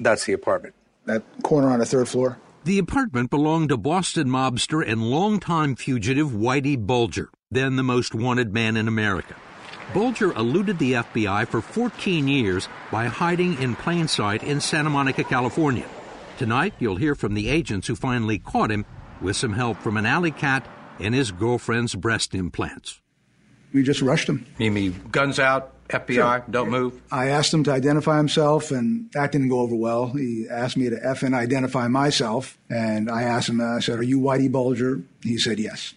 That's the apartment. That corner on the third floor? The apartment belonged to Boston mobster and longtime fugitive Whitey Bulger, then the most wanted man in America. Bulger eluded the FBI for 14 years by hiding in plain sight in Santa Monica, California. Tonight, you'll hear from the agents who finally caught him with some help from an alley cat and his girlfriend's breast implants. We just rushed him. Mimi, guns out, FBI, sure. don't move. I asked him to identify himself, and that didn't go over well. He asked me to F and identify myself, and I asked him, I said, Are you Whitey Bulger? He said, Yes.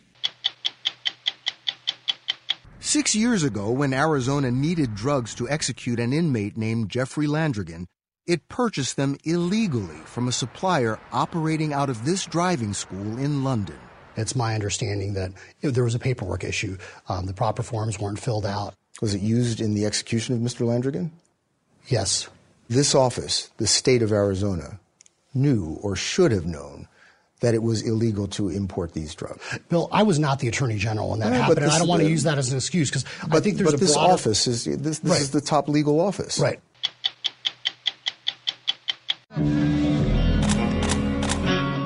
Six years ago, when Arizona needed drugs to execute an inmate named Jeffrey Landrigan, it purchased them illegally from a supplier operating out of this driving school in London. It's my understanding that there was a paperwork issue. Um, the proper forms weren't filled out. Was it used in the execution of Mr. Landrigan? Yes. This office, the state of Arizona, knew or should have known that it was illegal to import these drugs. Bill, I was not the attorney general when that no, happened, and I don't want to use that as an excuse because I think there's but a this broader... office is this, this right. is the top legal office. Right.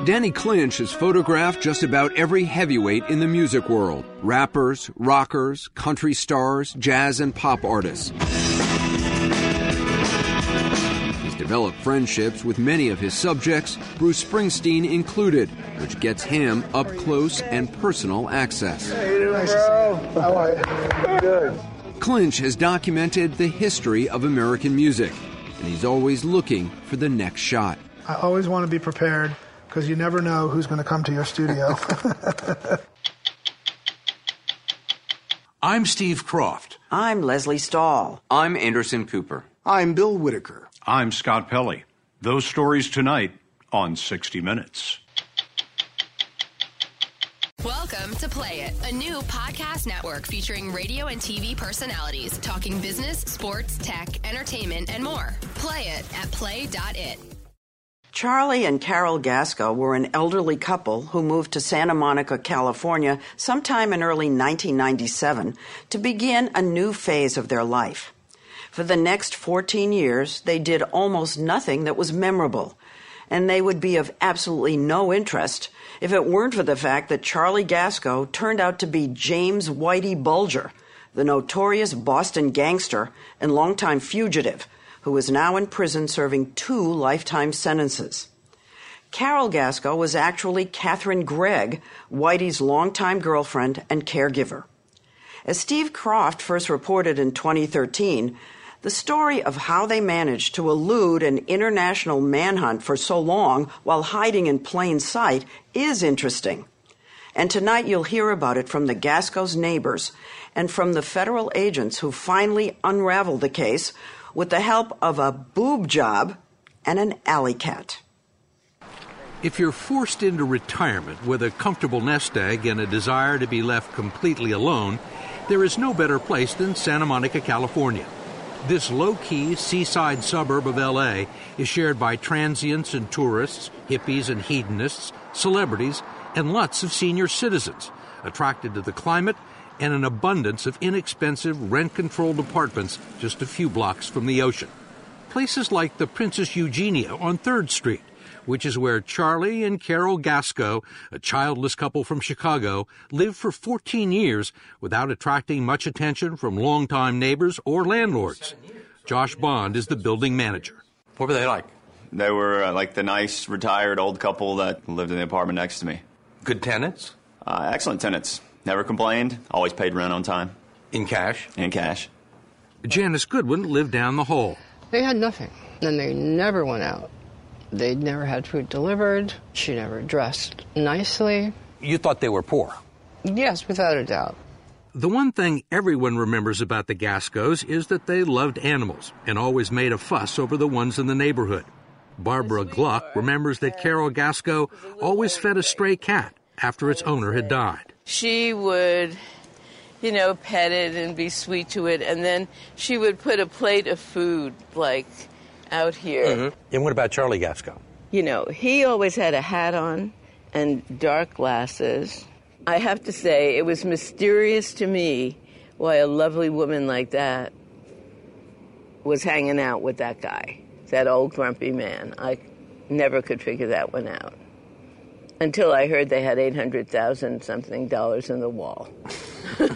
Danny Clinch has photographed just about every heavyweight in the music world rappers, rockers, country stars, jazz, and pop artists. He's developed friendships with many of his subjects, Bruce Springsteen included, which gets him up close and personal access. Hey. How are you? Good. Clinch has documented the history of American music, and he's always looking for the next shot. I always want to be prepared because you never know who's going to come to your studio. I'm Steve Kroft. I'm Lesley Stahl. I'm Anderson Cooper. I'm Bill Whitaker. I'm Scott Pelley. Those stories tonight on 60 Minutes. Welcome to Play It, a new podcast network featuring radio and TV personalities talking business, sports, tech, entertainment, and more. Play it at play.it. Charlie and Carol Gasco were an elderly couple who moved to Santa Monica, California sometime in early 1997 to begin a new phase of their life. For the next 14 years, they did almost nothing that was memorable, and they would be of absolutely no interest if it weren't for the fact that Charlie Gasco turned out to be James Whitey Bulger, the notorious Boston gangster and longtime fugitive who is now in prison serving two lifetime sentences. Carol Gasco was actually Catherine Greig, Whitey's longtime girlfriend and caregiver. As Steve Kroft first reported in 2013, the story of how they managed to elude an international manhunt for so long while hiding in plain sight is interesting. And tonight you'll hear about it from the Gasco's neighbors and from the federal agents who finally unraveled the case with the help of a boob job and an alley cat. If you're forced into retirement with a comfortable nest egg and a desire to be left completely alone, there is no better place than Santa Monica, California. This low key seaside suburb of LA is shared by transients and tourists, hippies and hedonists, celebrities, and lots of senior citizens attracted to the climate and an abundance of inexpensive rent controlled apartments just a few blocks from the ocean. Places like the Princess Eugenia on 3rd Street, which is where Charlie and Carol Gasco, a childless couple from Chicago, lived for 14 years without attracting much attention from longtime neighbors or landlords. Josh Bond is the building manager. What were they like? They were uh, like the nice retired old couple that lived in the apartment next to me. Good tenants? Uh, excellent tenants. Never complained. Always paid rent on time. In cash? In cash. Janice Goodwin lived down the hall. They had nothing, and they never went out. They'd never had food delivered. She never dressed nicely. You thought they were poor? Yes, without a doubt. The one thing everyone remembers about the Gascos is that they loved animals and always made a fuss over the ones in the neighborhood. Barbara Gluck remembers that Carol Gasco always fed a stray cat after its owner had died she would, you know, pet it and be sweet to it, and then she would put a plate of food like out here. Mm-hmm. And what about Charlie Gasco? You know, he always had a hat on and dark glasses. I have to say, it was mysterious to me why a lovely woman like that was hanging out with that guy. that old grumpy man. I never could figure that one out until I heard they had 800,000 something dollars in the wall. and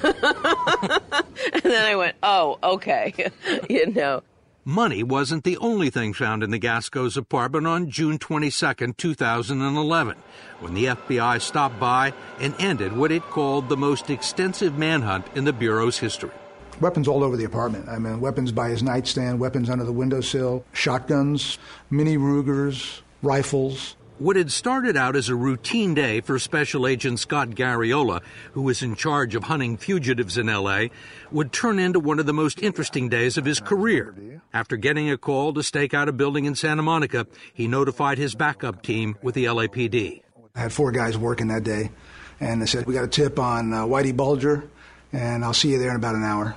then I went, oh, okay, you know. Money wasn't the only thing found in the Gasco's apartment on June 22, 2011, when the FBI stopped by and ended what it called the most extensive manhunt in the Bureau's history. Weapons all over the apartment. I mean, weapons by his nightstand, weapons under the windowsill, shotguns, mini Rugers, rifles. What had started out as a routine day for Special Agent Scott Garriola, who was in charge of hunting fugitives in L.A., would turn into one of the most interesting days of his career. After getting a call to stake out a building in Santa Monica, he notified his backup team with the LAPD. I had four guys working that day, and they said, We got a tip on uh, Whitey Bulger, and I'll see you there in about an hour.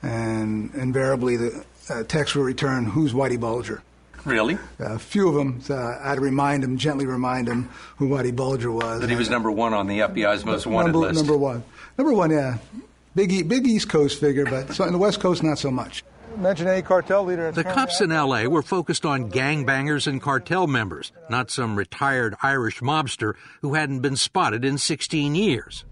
And invariably, the uh, text will return, Who's Whitey Bulger? Really? A few of them, uh, I had to remind him, gently remind him who Whitey Bulger was. That he was number one on the FBI's most wanted number, list. Number one. Number one, yeah. Big, big East Coast figure, but so in the West Coast, not so much. Mention any cartel leader. The cops in L.A. were focused on gangbangers and cartel members, not some retired Irish mobster who hadn't been spotted in 16 years.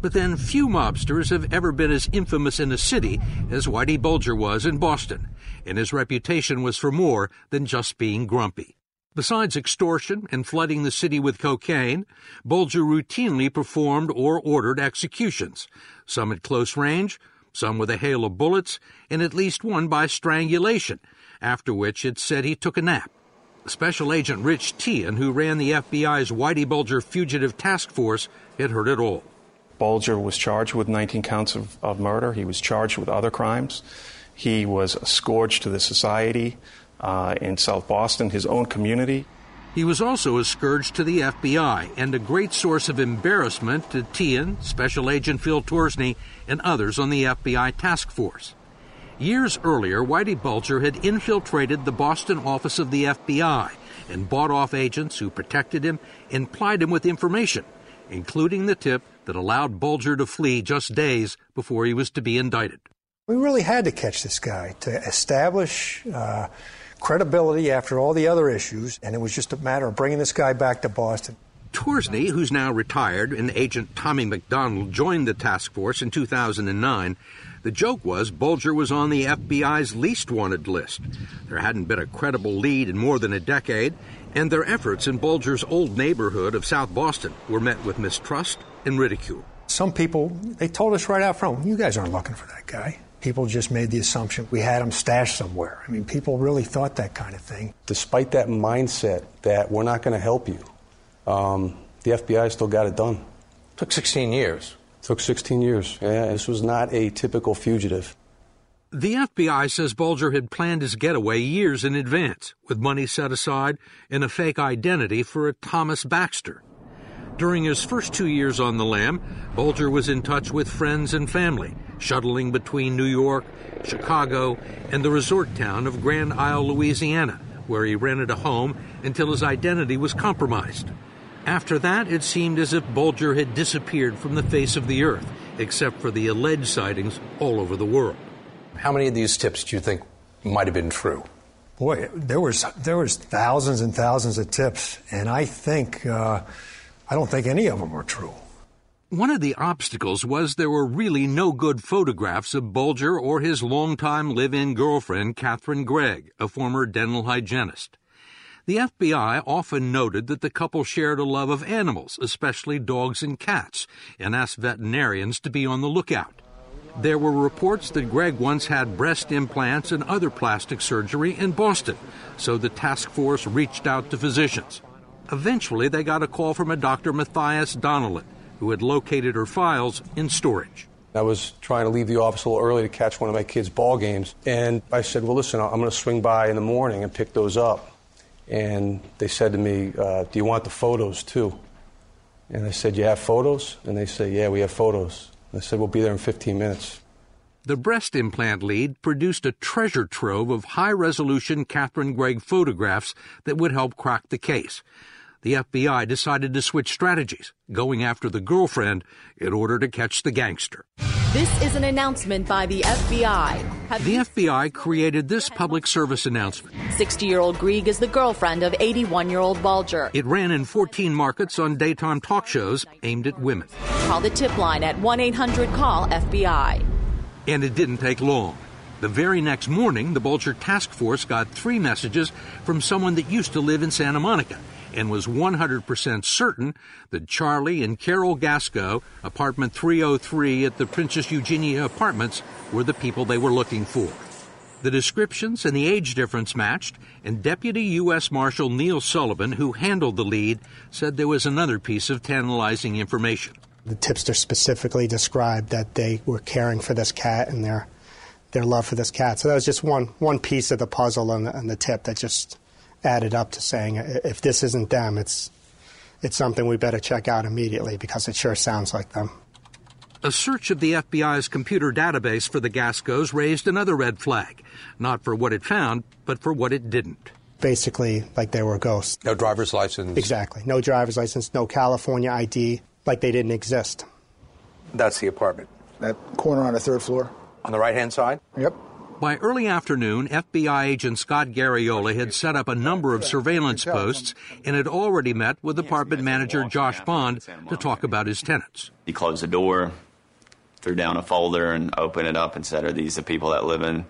But then few mobsters have ever been as infamous in a city as Whitey Bulger was in Boston, and his reputation was for more than just being grumpy. Besides extortion and flooding the city with cocaine, Bulger routinely performed or ordered executions, some at close range, some with a hail of bullets, and at least one by strangulation, after which it said he took a nap. Special Agent Rich Teahan, who ran the FBI's Whitey Bulger Fugitive Task Force, had heard it all. Bulger was charged with 19 counts of, of murder. He was charged with other crimes. He was a scourge to the society uh, in South Boston, his own community. He was also a scourge to the FBI and a great source of embarrassment to Teahan, Special Agent Phil Torsney, and others on the FBI task force. Years earlier, Whitey Bulger had infiltrated the Boston office of the FBI and bought off agents who protected him and plied him with information, including the tip that allowed Bulger to flee just days before he was to be indicted. We really had to catch this guy to establish uh, credibility after all the other issues, and it was just a matter of bringing this guy back to Boston. Torsney, who's now retired, and agent Tommy McDonald joined the task force in 2009. The joke was Bulger was on the FBI's least wanted list. There hadn't been a credible lead in more than a decade, and their efforts in Bulger's old neighborhood of South Boston were met with mistrust and ridicule. Some people, they told us right out front, you guys aren't looking for that guy. People just made the assumption we had him stashed somewhere. I mean, people really thought that kind of thing. Despite that mindset that we're not going to help you, um, the FBI still got it done. Took 16 years. Took 16 years. Yeah, this was not a typical fugitive. The FBI says Bulger had planned his getaway years in advance, with money set aside and a fake identity for a Thomas Baxter. During his first two years on the lam, Bulger was in touch with friends and family, shuttling between New York, Chicago, and the resort town of Grand Isle, Louisiana, where he rented a home until his identity was compromised. After that, it seemed as if Bulger had disappeared from the face of the earth, except for the alleged sightings all over the world. How many of these tips do you think might have been true? Boy, there was there was thousands and thousands of tips, and I think uh, I don't think any of them were true. One of the obstacles was there were really no good photographs of Bulger or his longtime live-in girlfriend, Catherine Greig, a former dental hygienist. The FBI often noted that the couple shared a love of animals, especially dogs and cats, and asked veterinarians to be on the lookout. There were reports that Greig once had breast implants and other plastic surgery in Boston, so the task force reached out to physicians. Eventually, they got a call from a Dr. Matthias Donnellan, who had located her files in storage. I was trying to leave the office a little early to catch one of my kids' ball games, and I said, "Well, listen, I'm going to swing by in the morning and pick those up." And they said to me, uh, "Do you want the photos too?" And I said, "You have photos?" And they said, "Yeah, we have photos." I said, "We'll be there in 15 minutes." The breast implant lead produced a treasure trove of high resolution Catherine Greig photographs that would help crack the case. The FBI decided to switch strategies, going after the girlfriend in order to catch the gangster. This is an announcement by the FBI. The FBI created this public service announcement. 60 year old Greig is the girlfriend of 81 year old Bulger. It ran in 14 markets on daytime talk shows aimed at women. Call the tip line at 1 800 CALL FBI. And it didn't take long. The very next morning, the Bulger task force got three messages from someone that used to live in Santa Monica and was 100% certain that Charlie and Carol Gasco, apartment 303 at the Princess Eugenia Apartments, were the people they were looking for. The descriptions and the age difference matched, and Deputy U.S. Marshal Neil Sullivan, who handled the lead, said there was another piece of tantalizing information. The tipster specifically described that they were caring for this cat and their their love for this cat. So that was just one one piece of the puzzle and the, and the tip that just added up to saying if this isn't them, it's it's something we better check out immediately because it sure sounds like them. A search of the FBI's computer database for the Gascos raised another red flag, not for what it found, but for what it didn't. Basically, like they were ghosts. No driver's license. Exactly. No driver's license, no California ID, like they didn't exist. That's the apartment. That corner on the third floor. On the right hand side? Yep. By early afternoon, FBI agent Scott Garriola had set up a number of surveillance posts and had already met with apartment manager Josh Bond to talk about his tenants. He closed the door, threw down a folder, and opened it up and said, Are these the people that live in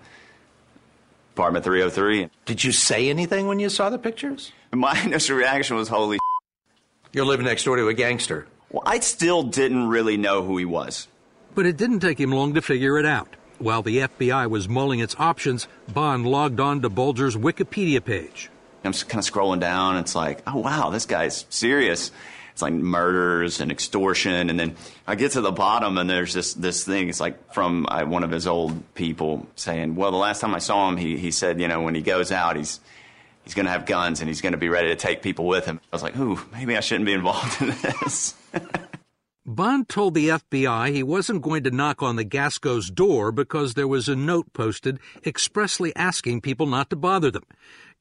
apartment 303? Did you say anything when you saw the pictures? My initial reaction was, Holy You're living next door to a gangster. Well, I still didn't really know who he was. But it didn't take him long to figure it out. While the FBI was mulling its options, Bond logged on to Bulger's Wikipedia page. I'm kind of scrolling down. It's like, oh, wow, this guy's serious. It's like murders and extortion. And then I get to the bottom, and there's this, this thing. It's like from uh, one of his old people saying, well, the last time I saw him, he, he said, you know, when he goes out, he's, he's going to have guns and he's going to be ready to take people with him. I was like, ooh, maybe I shouldn't be involved in this. Bond told the FBI he wasn't going to knock on the Gasco's door because there was a note posted expressly asking people not to bother them.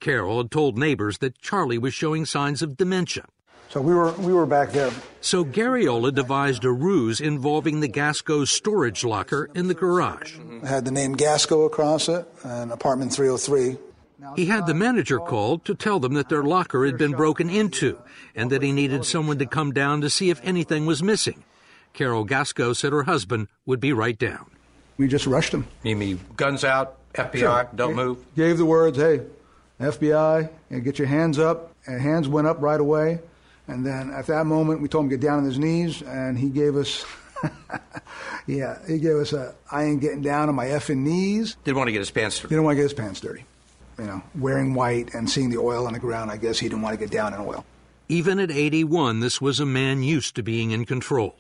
Carol had told neighbors that Charlie was showing signs of dementia. So we were we were back there. So Garriola devised a ruse involving the Gasco's storage locker in the garage. It had the name Gasco across it, and apartment 303. He had the manager called to tell them that their locker had been broken into and that he needed someone to come down to see if anything was missing. Carol Gasco said her husband would be right down. We just rushed him. You mean guns out, FBI, Sure. don't move? Gave the words, hey, FBI, and get your hands up. And hands went up right away. And then at that moment, we told him to get down on his knees, and he gave us, yeah, he gave us a, I ain't getting down on my effing knees. Didn't want to get his pants dirty. Didn't want to get his pants dirty. You know, wearing white and seeing the oil on the ground, I guess he didn't want to get down in oil. Even at 81, this was a man used to being in control.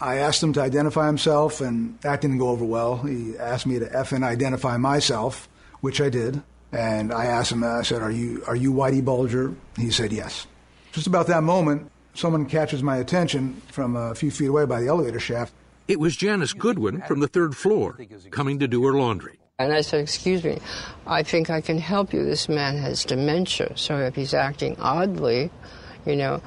I asked him to identify himself, and that didn't go over well. He asked me to effing identify myself, which I did. And I asked him, I said, Are you, are you Whitey Bulger? He said, Yes. Just about that moment, someone catches my attention from a few feet away by the elevator shaft. It was Janice Goodwin from the third floor coming to do her laundry. And I said, Excuse me, I think I can help you. This man has dementia, so if he's acting oddly, you know,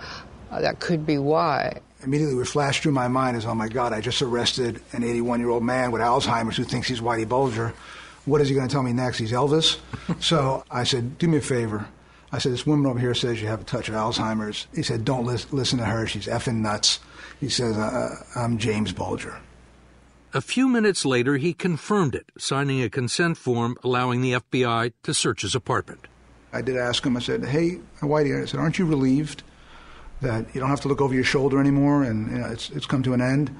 uh, that could be why. Immediately, what flashed through my mind is, Oh my God, I just arrested an 81 year old man with Alzheimer's who thinks he's Whitey Bulger. What is he going to tell me next? He's Elvis? so I said, Do me a favor. I said, This woman over here says you have a touch of Alzheimer's. He said, Don't lis- listen to her. She's effing nuts. He says, uh, I'm James Bulger. A few minutes later, he confirmed it, signing a consent form allowing the FBI to search his apartment. I did ask him, I said, Hey, Whitey, I said, Aren't you relieved that you don't have to look over your shoulder anymore and you know, it's, it's come to an end?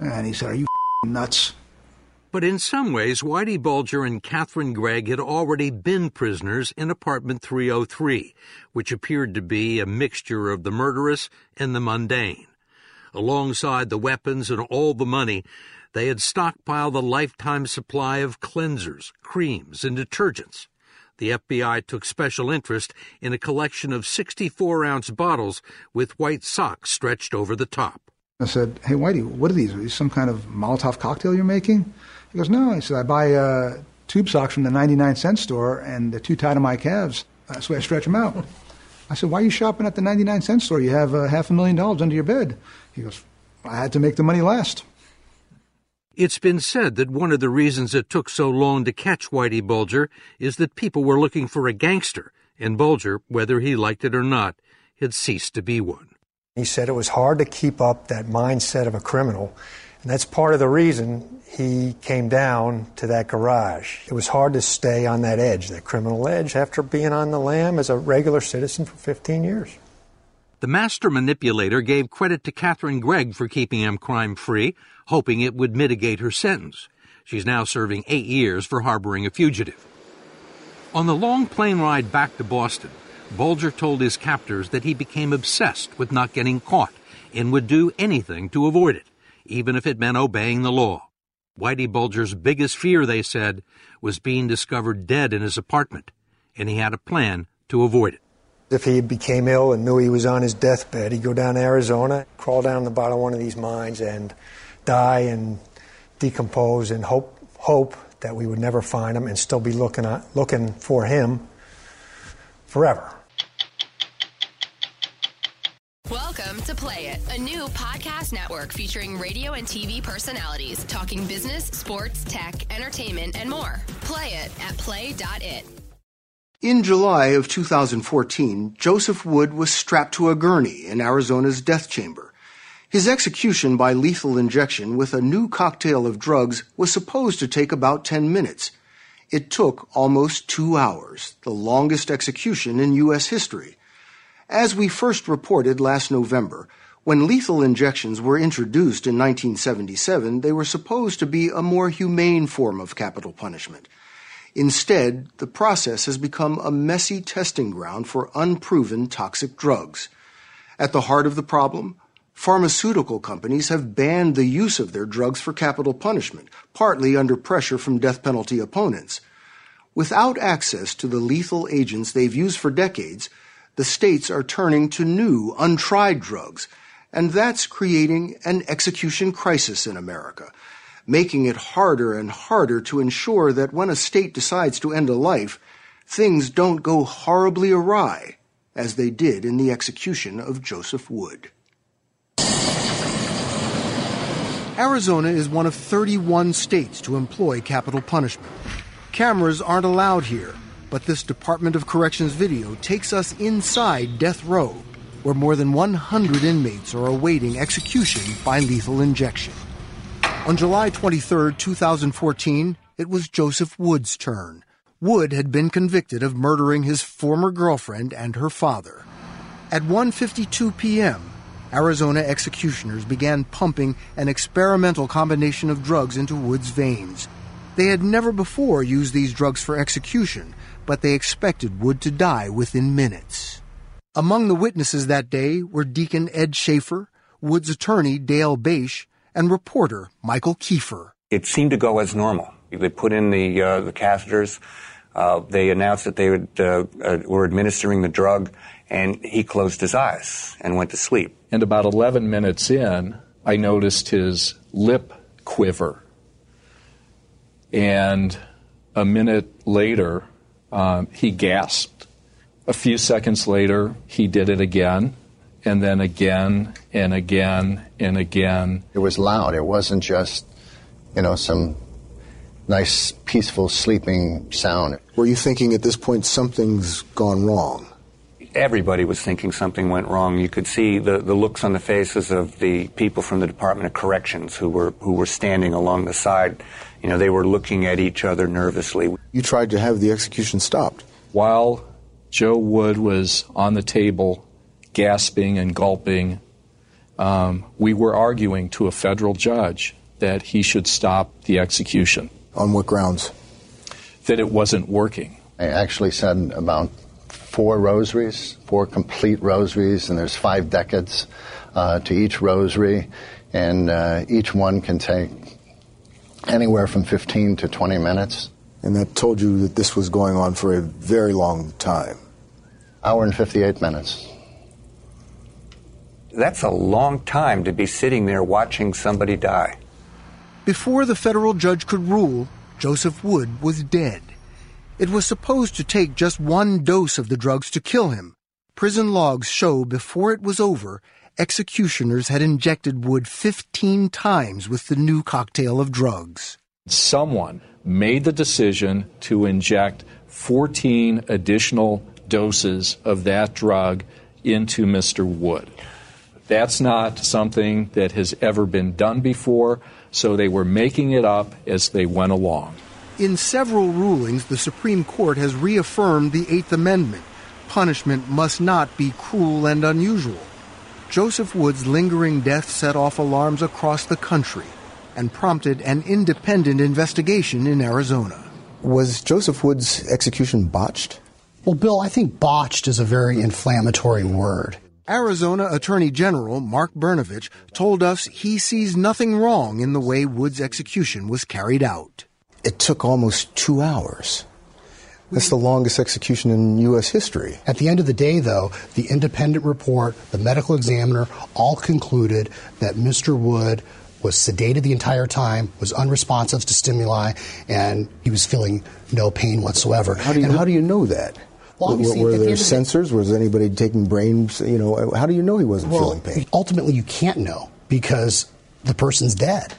And he said, Are you nuts? But in some ways, Whitey Bulger and Catherine Greig had already been prisoners in apartment 303, which appeared to be a mixture of the murderous and the mundane. Alongside the weapons and all the money, they had stockpiled a lifetime supply of cleansers, creams, and detergents. The FBI took special interest in a collection of 64 ounce bottles with white socks stretched over the top. I said, Hey, Whitey, what are these? Are these some kind of Molotov cocktail you're making? He goes, No. He said, I buy uh, tube socks from the 99 cent store and they're too tight on my calves. That's the way I stretch them out. I said, Why are you shopping at the 99 cent store? You have uh, half a million dollars under your bed. He goes, I had to make the money last. It's been said that one of the reasons it took so long to catch Whitey Bulger is that people were looking for a gangster, and Bulger, whether he liked it or not, had ceased to be one. He said it was hard to keep up that mindset of a criminal, and that's part of the reason he came down to that garage. It was hard to stay on that edge, that criminal edge, after being on the lam as a regular citizen for 15 years. The master manipulator gave credit to Catherine Greig for keeping him crime free, hoping it would mitigate her sentence. She's now serving eight years for harboring a fugitive. On the long plane ride back to Boston, Bulger told his captors that he became obsessed with not getting caught and would do anything to avoid it, even if it meant obeying the law. Whitey Bulger's biggest fear, they said, was being discovered dead in his apartment, and he had a plan to avoid it. If he became ill and knew he was on his deathbed, he'd go down to Arizona, crawl down the bottom of one of these mines, and die and decompose, and hope hope that we would never find him, and still be looking at, looking for him forever. Welcome to Play It, a new podcast network featuring radio and TV personalities talking business, sports, tech, entertainment, and more. Play it at play.it. In July of 2014, Joseph Wood was strapped to a gurney in Arizona's death chamber. His execution by lethal injection with a new cocktail of drugs was supposed to take about 10 minutes. It took almost two hours, the longest execution in U.S. history. As we first reported last November, when lethal injections were introduced in 1977, they were supposed to be a more humane form of capital punishment. Instead, the process has become a messy testing ground for unproven toxic drugs. At the heart of the problem, pharmaceutical companies have banned the use of their drugs for capital punishment, partly under pressure from death penalty opponents. Without access to the lethal agents they've used for decades, the states are turning to new, untried drugs, and that's creating an execution crisis in America making it harder and harder to ensure that when a state decides to end a life, things don't go horribly awry, as they did in the execution of Joseph Wood. Arizona is one of 31 states to employ capital punishment. Cameras aren't allowed here, but this Department of Corrections video takes us inside death row, where more than 100 inmates are awaiting execution by lethal injection. On July 23, 2014, it was Joseph Wood's turn. Wood had been convicted of murdering his former girlfriend and her father. At 1:52 p.m., Arizona executioners began pumping an experimental combination of drugs into Wood's veins. They had never before used these drugs for execution, but they expected Wood to die within minutes. Among the witnesses that day were Deacon Ed Schaefer, Wood's attorney Dale Baich, and reporter Michael Kiefer. It seemed to go as normal. They put in the, uh, the catheters. Uh, they announced that they would, uh, uh, were administering the drug, and he closed his eyes and went to sleep. And about 11 minutes in, I noticed his lip quiver. And a minute later, um, he gasped. A few seconds later, he did it again and then again and again and again. It was loud. It wasn't just, you know, some nice, peaceful, sleeping sound. Were you thinking at this point something's gone wrong? Everybody was thinking something went wrong. You could see the, the looks on the faces of the people from the Department of Corrections who were who were standing along the side. You know, they were looking at each other nervously. You tried to have the execution stopped. While Joe Wood was on the table gasping and gulping. Um, we were arguing to a federal judge that he should stop the execution. On what grounds? That it wasn't working. I actually said about four rosaries, four complete rosaries, and there's five decades uh, to each rosary, and uh, each one can take anywhere from 15 to 20 minutes. And that told you that this was going on for a very long time. Hour and 58 minutes that's a long time to be sitting there watching somebody die. Before the federal judge could rule, Joseph Wood was dead. It was supposed to take just one dose of the drugs to kill him. Prison logs show before it was over, executioners had injected Wood 15 times with the new cocktail of drugs. Someone made the decision to inject 14 additional doses of that drug into Mr. Wood. That's not something that has ever been done before, so they were making it up as they went along. In several rulings, the Supreme Court has reaffirmed the Eighth Amendment. Punishment must not be cruel and unusual. Joseph Wood's lingering death set off alarms across the country and prompted an independent investigation in Arizona. Was Joseph Wood's execution botched? Well, Bill, I think botched is a very inflammatory word. Arizona Attorney General Mark Brnovich told us he sees nothing wrong in the way Wood's execution was carried out. It took almost two hours. That's the longest execution in U.S. history. At the end of the day, though, the independent report, the medical examiner, all concluded that Mr. Wood was sedated the entire time, was unresponsive to stimuli, and he was feeling no pain whatsoever. How do you, how do you know that? Well, were, were the there the- sensors? Was anybody taking brains? You know, how do you know he wasn't well, feeling pain? ultimately, you can't know because the person's dead.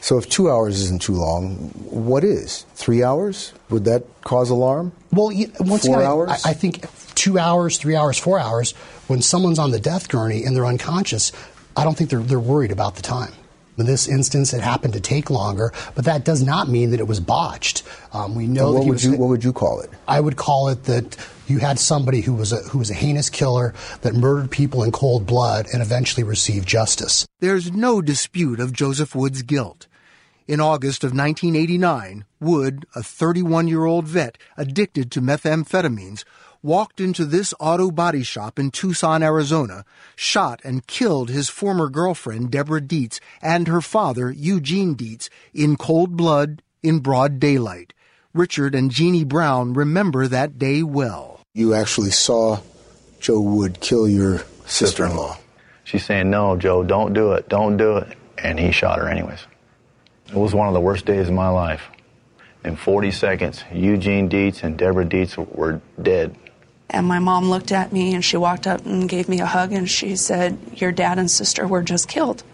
So if two hours isn't too long, what is? Three hours? Would that cause alarm? Well, you, once Four again, I- hours? I, I think two hours, three hours, four hours, when someone's on the death gurney and they're unconscious, I don't think they're, they're worried about the time. In this instance, it happened to take longer, but that does not mean that it was botched. Um, we know what would you what would you call it? I would call it that you had somebody who was a who was a heinous killer that murdered people in cold blood and eventually received justice. There's no dispute of Joseph Wood's guilt. In August of 1989, Wood, a 31 year old vet addicted to methamphetamines, walked into this auto body shop in Tucson, Arizona, shot and killed his former girlfriend, Deborah Dietz, and her father, Eugene Dietz, in cold blood, in broad daylight. Richard and Jeannie Brown remember that day well. You actually saw Joe Wood kill your sister in law. She's saying, No, Joe, don't do it, don't do it. And he shot her anyways. It was one of the worst days of my life. In 40 seconds, Eugene Dietz and Deborah Dietz were dead. And my mom looked at me and she walked up and gave me a hug and she said, Your dad and sister were just killed.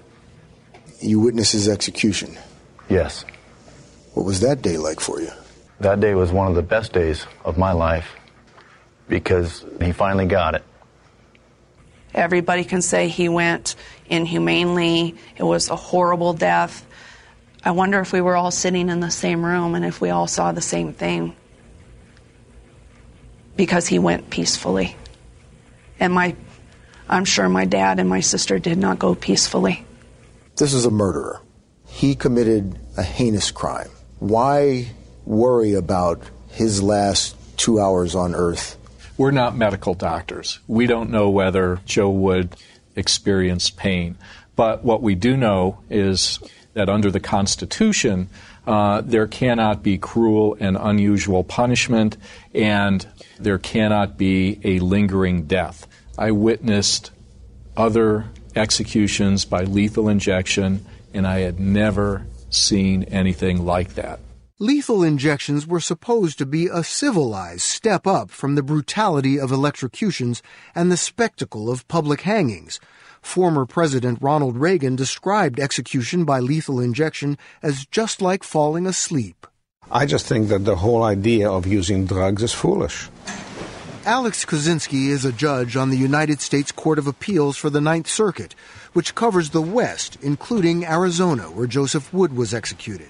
You witnessed his execution. Yes. What was that day like for you? That day was one of the best days of my life because he finally got it. Everybody can say he went inhumanely, it was a horrible death. I wonder if we were all sitting in the same room and if we all saw the same thing. Because he went peacefully. And my I'm sure my dad and my sister did not go peacefully. This is a murderer. He committed a heinous crime. Why worry about his last two hours on earth? We're not medical doctors. We don't know whether Joe Wood experienced pain. But what we do know is that under the Constitution, uh, there cannot be cruel and unusual punishment, and there cannot be a lingering death. I witnessed other executions by lethal injection, and I had never seen anything like that. Lethal injections were supposed to be a civilized step up from the brutality of electrocutions and the spectacle of public hangings. Former President Ronald Reagan described execution by lethal injection as just like falling asleep. I just think that the whole idea of using drugs is foolish. Alex Kozinski is a judge on the United States Court of Appeals for the Ninth Circuit, which covers the West, including Arizona, where Joseph Wood was executed.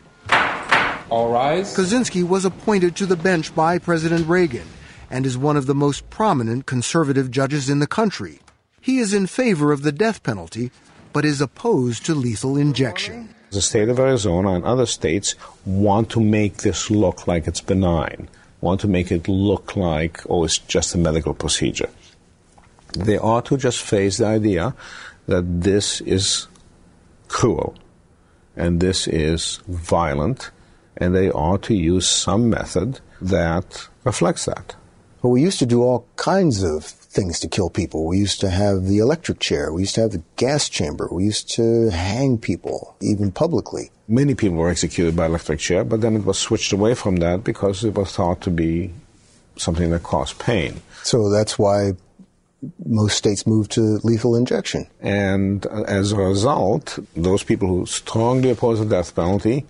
All rise. Kozinski was appointed to the bench by President Reagan and is one of the most prominent conservative judges in the country. He is in favor of the death penalty, but is opposed to lethal injection. The state of Arizona and other states want to make this look like it's benign, want to make it look like, oh, it's just a medical procedure. They ought to just face the idea that this is cruel and this is violent, and they ought to use some method that reflects that. Well, we used to do all kinds of things to kill people. We used to have the electric chair. We used to have the gas chamber. We used to hang people, even publicly. Many people were executed by electric chair, but then it was switched away from that because it was thought to be something that caused pain. So that's why most states moved to lethal injection. And as a result, those people who strongly oppose the death penalty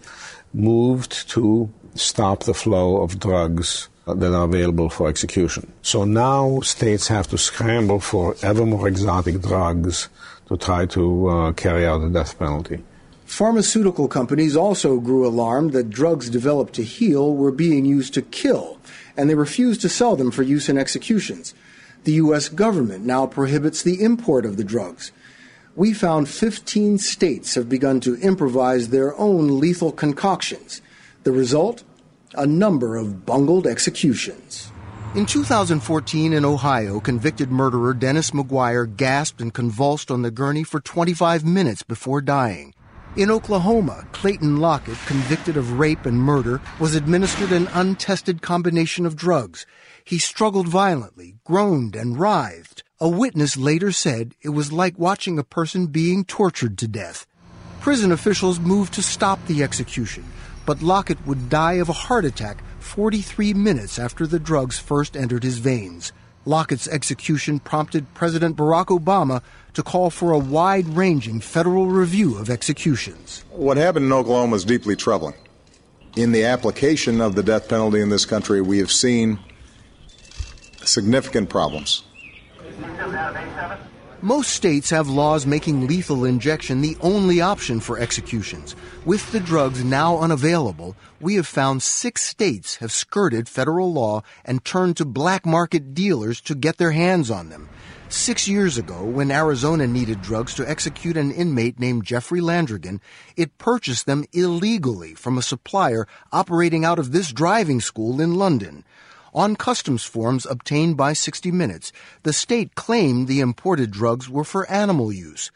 moved to stop the flow of drugs that are available for execution. So now states have to scramble for ever more exotic drugs to try to uh, carry out the death penalty. Pharmaceutical companies also grew alarmed that drugs developed to heal were being used to kill, and they refused to sell them for use in executions. The U.S. government now prohibits the import of the drugs. We found 15 states have begun to improvise their own lethal concoctions. The result? A number of bungled executions. In 2014 in Ohio, convicted murderer Dennis McGuire gasped and convulsed on the gurney for 25 minutes before dying. In Oklahoma, Clayton Lockett, convicted of rape and murder, was administered an untested combination of drugs. He struggled violently, groaned, and writhed. A witness later said it was like watching a person being tortured to death. Prison officials moved to stop the execution, but Lockett would die of a heart attack 43 minutes after the drugs first entered his veins. Lockett's execution prompted President Barack Obama to call for a wide ranging federal review of executions. What happened in Oklahoma is deeply troubling. In the application of the death penalty in this country, we have seen significant problems. Most states have laws making lethal injection the only option for executions. With the drugs now unavailable, we have found six states have skirted federal law and turned to black market dealers to get their hands on them. Six years ago, when Arizona needed drugs to execute an inmate named Jeffrey Landrigan, it purchased them illegally from a supplier operating out of this driving school in London. On customs forms obtained by 60 Minutes, the state claimed the imported drugs were for animal use.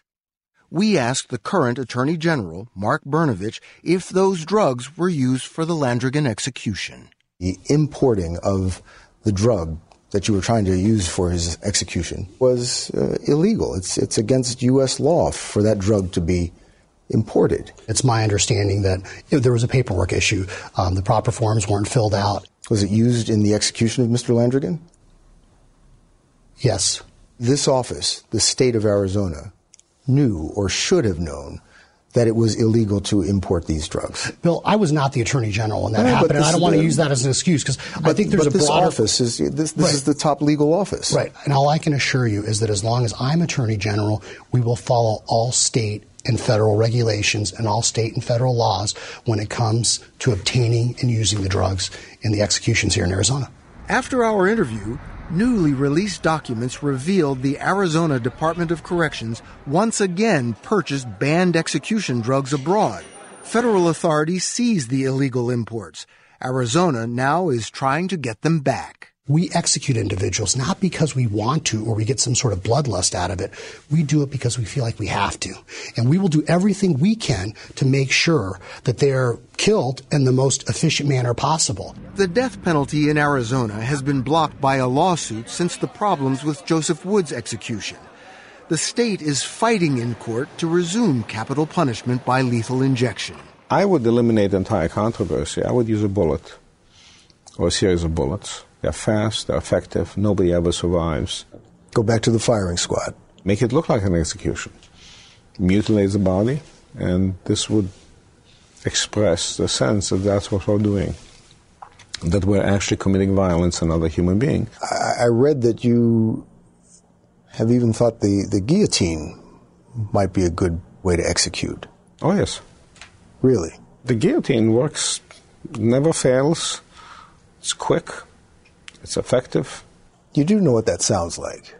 We asked the current Attorney General, Mark Brnovich, if those drugs were used for the Landrigan execution. The importing of the drug that you were trying to use for his execution was uh, illegal. It's, it's against U.S. law for that drug to be imported. It's my understanding that there was a paperwork issue. Um, the proper forms weren't filled out. Was it used in the execution of Mr. Landrigan? Yes. This office, the state of Arizona, knew or should have known that it was illegal to import these drugs. Bill, I was not the attorney general when that no, happened, and I don't want to use that as an excuse because I think there's but a this broader office is this, this right. is the top legal office, right? And all I can assure you is that as long as I'm attorney general, we will follow all state and federal regulations and all state and federal laws when it comes to obtaining and using the drugs in the executions here in Arizona. After our interview, newly released documents revealed the Arizona Department of Corrections once again purchased banned execution drugs abroad. Federal authorities seized the illegal imports. Arizona now is trying to get them back we execute individuals not because we want to or we get some sort of bloodlust out of it. We do it because we feel like we have to. And we will do everything we can to make sure that they're killed in the most efficient manner possible. The death penalty in Arizona has been blocked by a lawsuit since the problems with Joseph Wood's execution. The state is fighting in court to resume capital punishment by lethal injection. I would eliminate the entire controversy. I would use a bullet or a series of bullets they're fast, they're effective, nobody ever survives. Go back to the firing squad. Make it look like an execution. Mutilate the body, and this would express the sense that that's what we're doing. That we're actually committing violence on another human being. I, I read that you have even thought the, the guillotine might be a good way to execute. Oh, yes. Really? The guillotine works, never fails, it's quick, it's effective. You do know what that sounds like.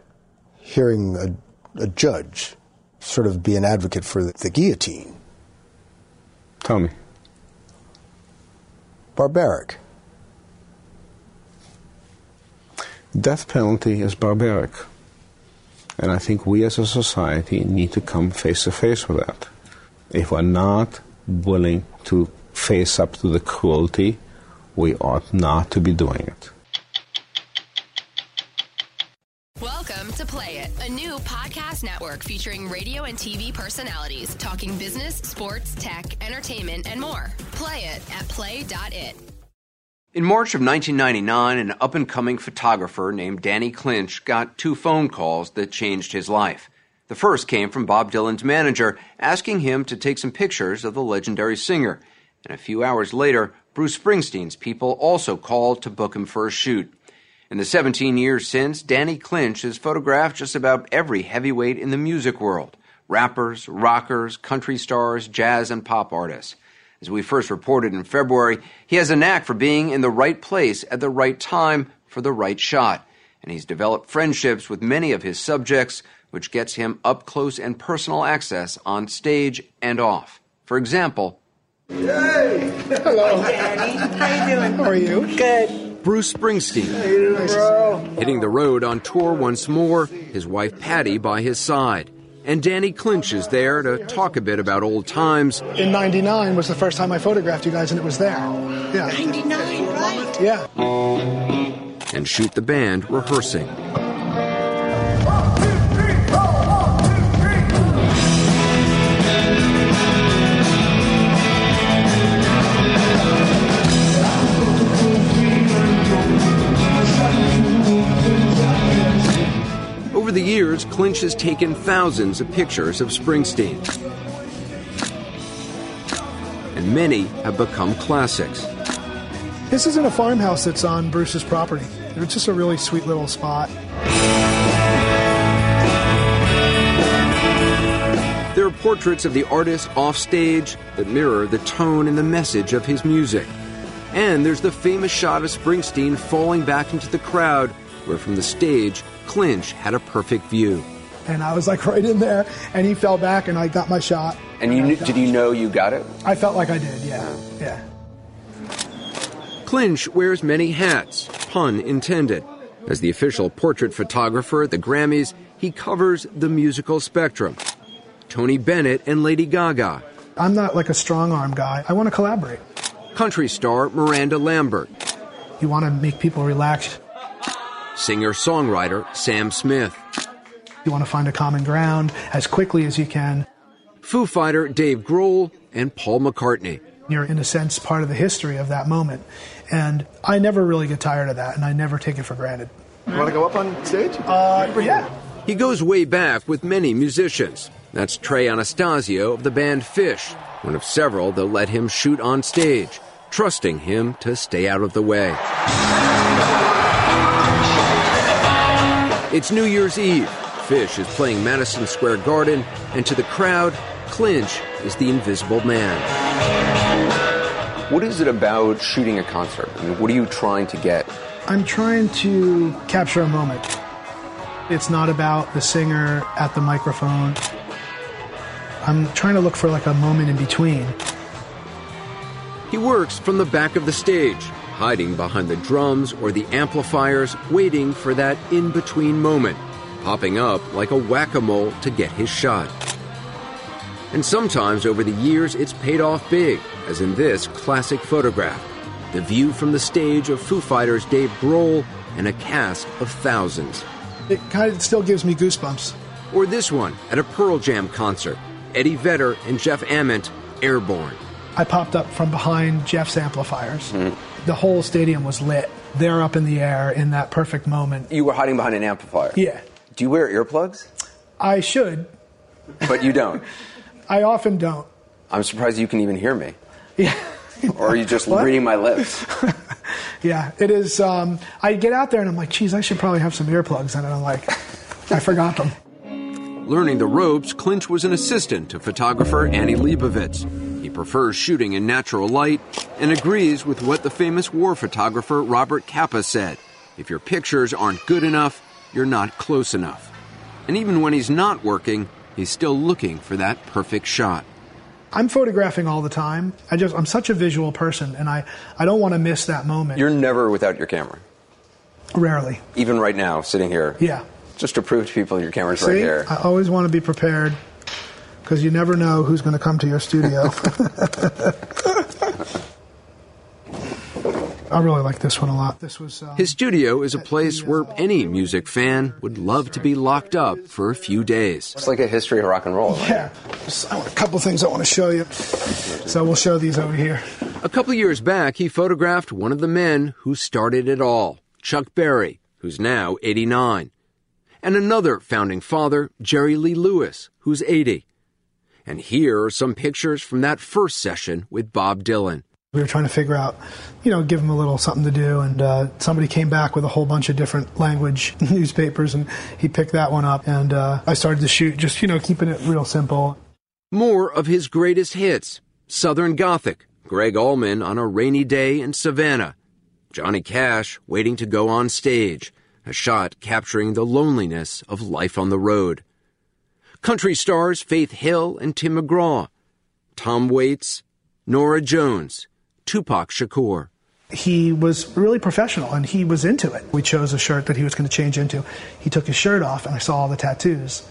Hearing a, a judge sort of be an advocate for the, the guillotine. Tell me. Barbaric. Death penalty is barbaric. And I think we as a society need to come face to face with that. If we're not willing to face up to the cruelty, we ought not to be doing it. New podcast network featuring radio and TV personalities talking business, sports, tech, entertainment, and more. Play it at play.it. In March of 1999, an up and coming photographer named Danny Clinch got two phone calls that changed his life. The first came from Bob Dylan's manager asking him to take some pictures of the legendary singer. And a few hours later, Bruce Springsteen's people also called to book him for a shoot. In the 17 years since, Danny Clinch has photographed just about every heavyweight in the music world rappers, rockers, country stars, jazz, and pop artists. As we first reported in February, he has a knack for being in the right place at the right time for the right shot. And he's developed friendships with many of his subjects, which gets him up close and personal access on stage and off. For example, Hey! Hello. Hi, Danny. How you doing? How are you? Good. Bruce Springsteen. Hitting the road on tour once more, his wife Patty by his side. And Danny Clinch is there to talk a bit about old times. In 99 was the first time I photographed you guys, and it was there. Yeah. 99, right? Yeah. and shoot the band rehearsing. Years, Clinch has taken thousands of pictures of Springsteen. And many have become classics. This isn't a farmhouse that's on Bruce's property. It's just a really sweet little spot. There are portraits of the artist offstage that mirror the tone and the message of his music. And there's the famous shot of Springsteen falling back into the crowd, where from the stage, Clinch had a perfect view. And I was like right in there, and he fell back, and I got my shot. And you knew, did you know you got it? I felt like I did, yeah. Yeah. Clinch wears many hats, pun intended. As the official portrait photographer at the Grammys, he covers the musical spectrum. Tony Bennett and Lady Gaga, I'm not like a strong arm guy. I want to collaborate. country star Miranda Lambert, You want to make people relax. Singer songwriter Sam Smith, You want to find a common ground as quickly as you can. Foo Fighter Dave Grohl, and Paul McCartney. You're, in a sense, part of the history of that moment. And I never really get tired of that, and I never take it for granted. You want to go up on stage? Uh, yeah. He goes way back with many musicians. That's Trey Anastasio of the band Phish, one of several that let him shoot on stage, trusting him to stay out of the way. It's New Year's Eve. Phish is playing Madison Square Garden, and to the crowd, Clinch is the invisible man. What is it about shooting a concert? I mean, what are you trying to get? I'm trying to capture a moment. It's not about the singer at the microphone. I'm trying to look for like a moment in between. He works from the back of the stage, hiding behind the drums or the amplifiers, waiting for that in between moment, popping up like a whack a mole to get his shot. And sometimes over the years, it's paid off big, as in this classic photograph the view from the stage of Foo Fighters' Dave Grohl and a cast of thousands. It kind of still gives me goosebumps. Or this one at a Pearl Jam concert Eddie Vedder and Jeff Ament, Airborne. I popped up from behind Jeff's amplifiers. Mm-hmm. The whole stadium was lit. They're up in the air in that perfect moment. You were hiding behind an amplifier. Yeah. Do you wear earplugs? I should. But you don't. I often don't. I'm surprised you can even hear me. Yeah. Or are you just What? reading my lips? Yeah, it is. Um, I get out there and I'm like, geez, I should probably have some earplugs. And I'm like, I forgot them. Learning the ropes, Clinch was an assistant to photographer Annie Leibovitz. He prefers shooting in natural light and agrees with what the famous war photographer Robert Capa said if your pictures aren't good enough, you're not close enough. And even when he's not working, he's still looking for that perfect shot. I'm photographing all the time. I just, I'm such a visual person and I, I don't want to miss that moment. You're never without your camera. Rarely. Even right now, sitting here. Yeah. Just to prove to people your camera's See, right here. I always want to be prepared because you never know who's going to come to your studio. I really like this one a lot. This was uh, His studio is a place where any music fan would love to be locked up for a few days. It's like a history of rock and roll. yeah. Just- I want a couple things I want to show you. So we'll show these over here. A couple years back, he photographed one of the men who started it all, Chuck Berry, who's now 89, and another founding father, Jerry Lee Lewis, who's 80. And here are some pictures from that first session with Bob Dylan. We were trying to figure out, you know, give him a little something to do, and uh, somebody came back with a whole bunch of different language newspapers, and he picked that one up, and uh, I started to shoot, just you know, keeping it real simple. More of his greatest hits: Southern Gothic, Gregg Allman on a rainy day in Savannah, Johnny Cash waiting to go on stage, a shot capturing the loneliness of life on the road. Country stars Faith Hill and Tim McGraw, Tom Waits, Norah Jones, Tupac Shakur. He was really professional and he was into it. We chose a shirt that he was going to change into. He took his shirt off and I saw all the tattoos.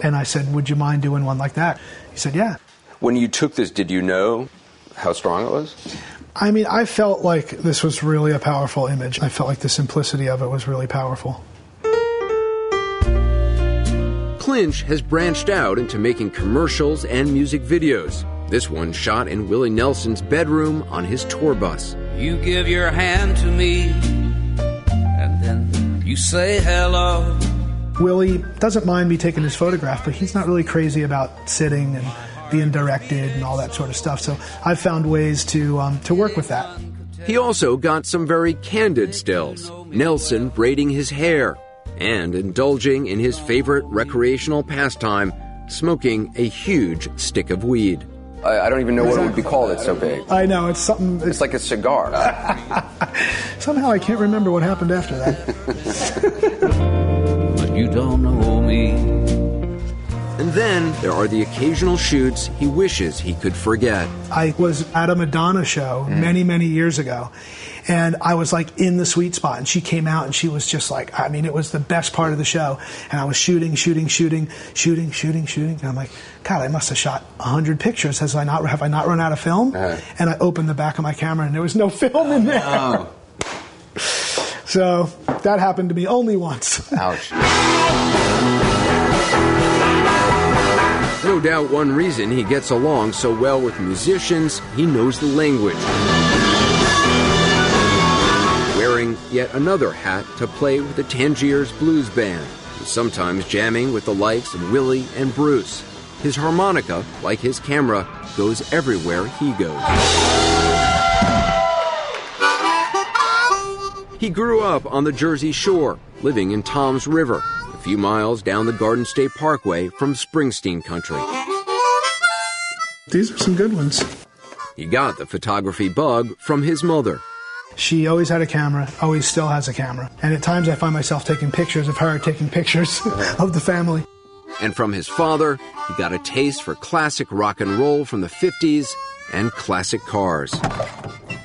And I said, Would you mind doing one like that? He said, Yeah. When you took this, did you know how strong it was? I mean, I felt like this was really a powerful image. I felt like the simplicity of it was really powerful. Clinch has branched out into making commercials and music videos. This one shot in Willie Nelson's bedroom on his tour bus. You give your hand to me, and then you say hello. Willie doesn't mind me taking his photograph, but he's not really crazy about sitting and being directed and all that sort of stuff. So I've found ways to um, to work with that. He also got some very candid stills. Nelson braiding his hair and indulging in his favorite recreational pastime, smoking a huge stick of weed. I, I don't even know what it would be called. It's so big. I know it's something. It's like a cigar. Somehow I can't remember what happened after that. but you don't know me. And then there are the occasional shoots he wishes he could forget. I was at a Madonna show mm. many, many years ago, and I was like in the sweet spot, and she came out and she was just like, I mean, it was the best part of the show. And I was shooting, shooting, shooting, shooting, shooting, shooting, and I'm like, God, I must have shot hundred pictures. Has I not have I not run out of film? Uh-huh. And I opened the back of my camera, and there was no film in there. Oh, so that happened to me only once. Ouch. No doubt one reason he gets along so well with musicians, he knows the language. Yet another hat to play with the Tangiers Blues Band, sometimes jamming with the likes of Willie and Bruce. His harmonica, like his camera, goes everywhere he goes. He grew up on the Jersey Shore, living in Toms River, a few miles down the Garden State Parkway from Springsteen country. These are some good ones. He got the photography bug from his mother. She always had a camera, always still has a camera. And at times I find myself taking pictures of her, taking pictures of the family. And from his father, he got a taste for classic rock and roll from the 50s and classic cars.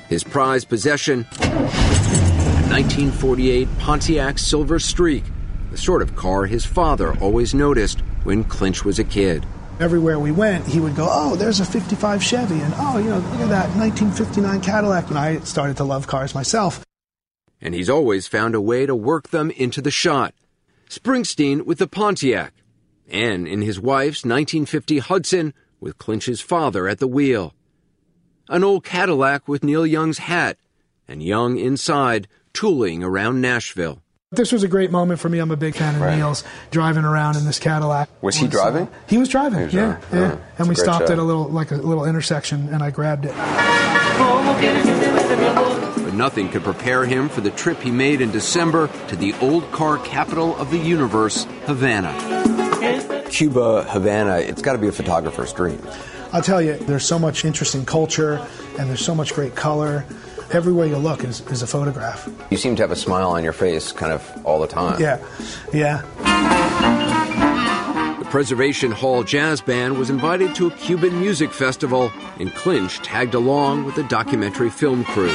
His prized possession, a 1948 Pontiac Silver Streak, the sort of car his father always noticed when Clinch was a kid. Everywhere we went, he would go, Oh, there's a 55 Chevy, and oh, you know, look at that 1959 Cadillac. And I started to love cars myself. And he's always found a way to work them into the shot. Springsteen with the Pontiac, and in his wife's 1950 Hudson with Clinch's father at the wheel. An old Cadillac with Neil Young's hat, and Young inside, tooling around Nashville. This was a great moment for me. I'm a big fan of Right. Neil's driving around in this Cadillac. Was he uh, driving? He was driving. He was yeah, driving. yeah. Yeah, it's and a we stopped shot. at a little like a little intersection, and I grabbed it. But nothing could prepare him for the trip he made in December to the old car capital of the universe, Havana. Cuba, Havana, it's got to be a photographer's dream. I'll tell you, there's so much interesting culture, and there's so much great color. Everywhere you look is, is a photograph. You seem to have a smile on your face kind of all the time. Yeah, yeah. The Preservation Hall Jazz Band was invited to a Cuban music festival, and Clinch tagged along with the documentary film crew.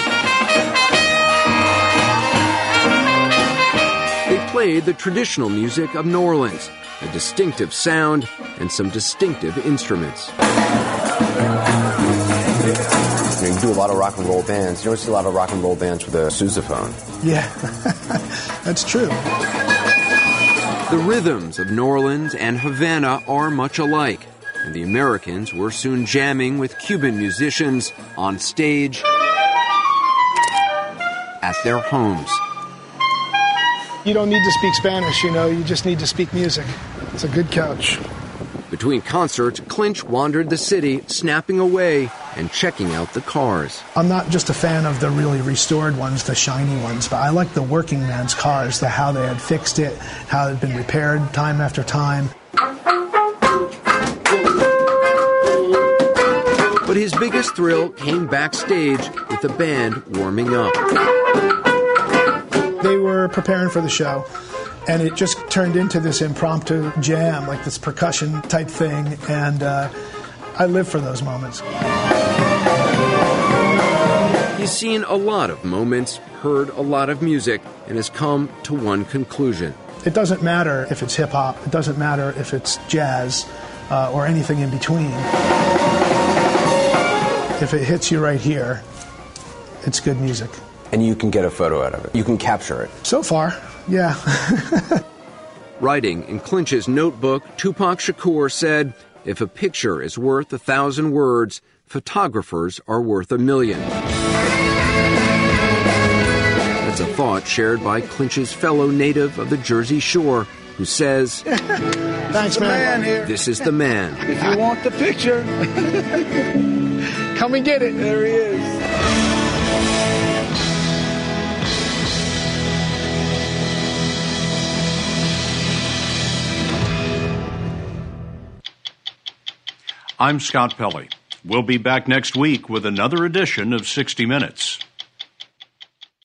They played the traditional music of New Orleans, a distinctive sound, and some distinctive instruments. You, know, you do a lot of rock and roll bands. You don't see a lot of rock and roll bands with a sousaphone. Yeah, that's true. The rhythms of New Orleans and Havana are much alike. and the Americans were soon jamming with Cuban musicians on stage at their homes. You don't need to speak Spanish, you know, you just need to speak music. It's a good couch. Between concerts, Clinch wandered the city, snapping away and checking out the cars. I'm not just a fan of the really restored ones, the shiny ones, but I like the working man's cars, the how they had fixed it, how it had been repaired time after time. But his biggest thrill came backstage with the band warming up. They were preparing for the show, and it just turned into this impromptu jam, like this percussion type thing, and uh, I live for those moments. He's seen a lot of moments, heard a lot of music, and has come to one conclusion. It doesn't matter if it's hip hop, it doesn't matter if it's jazz uh, or anything in between. If it hits you right here, it's good music. And you can get a photo out of it. You can capture it. So far, yeah. Writing in Clinch's notebook, Tupac Shakur said, If a picture is worth a thousand words, photographers are worth a million. That's a thought shared by Clinch's fellow native of the Jersey Shore, who says, Thanks, man. here. This is the man. If you want the picture, come and get it. There he is. I'm Scott Pelley. We'll be back next week with another edition of 60 Minutes.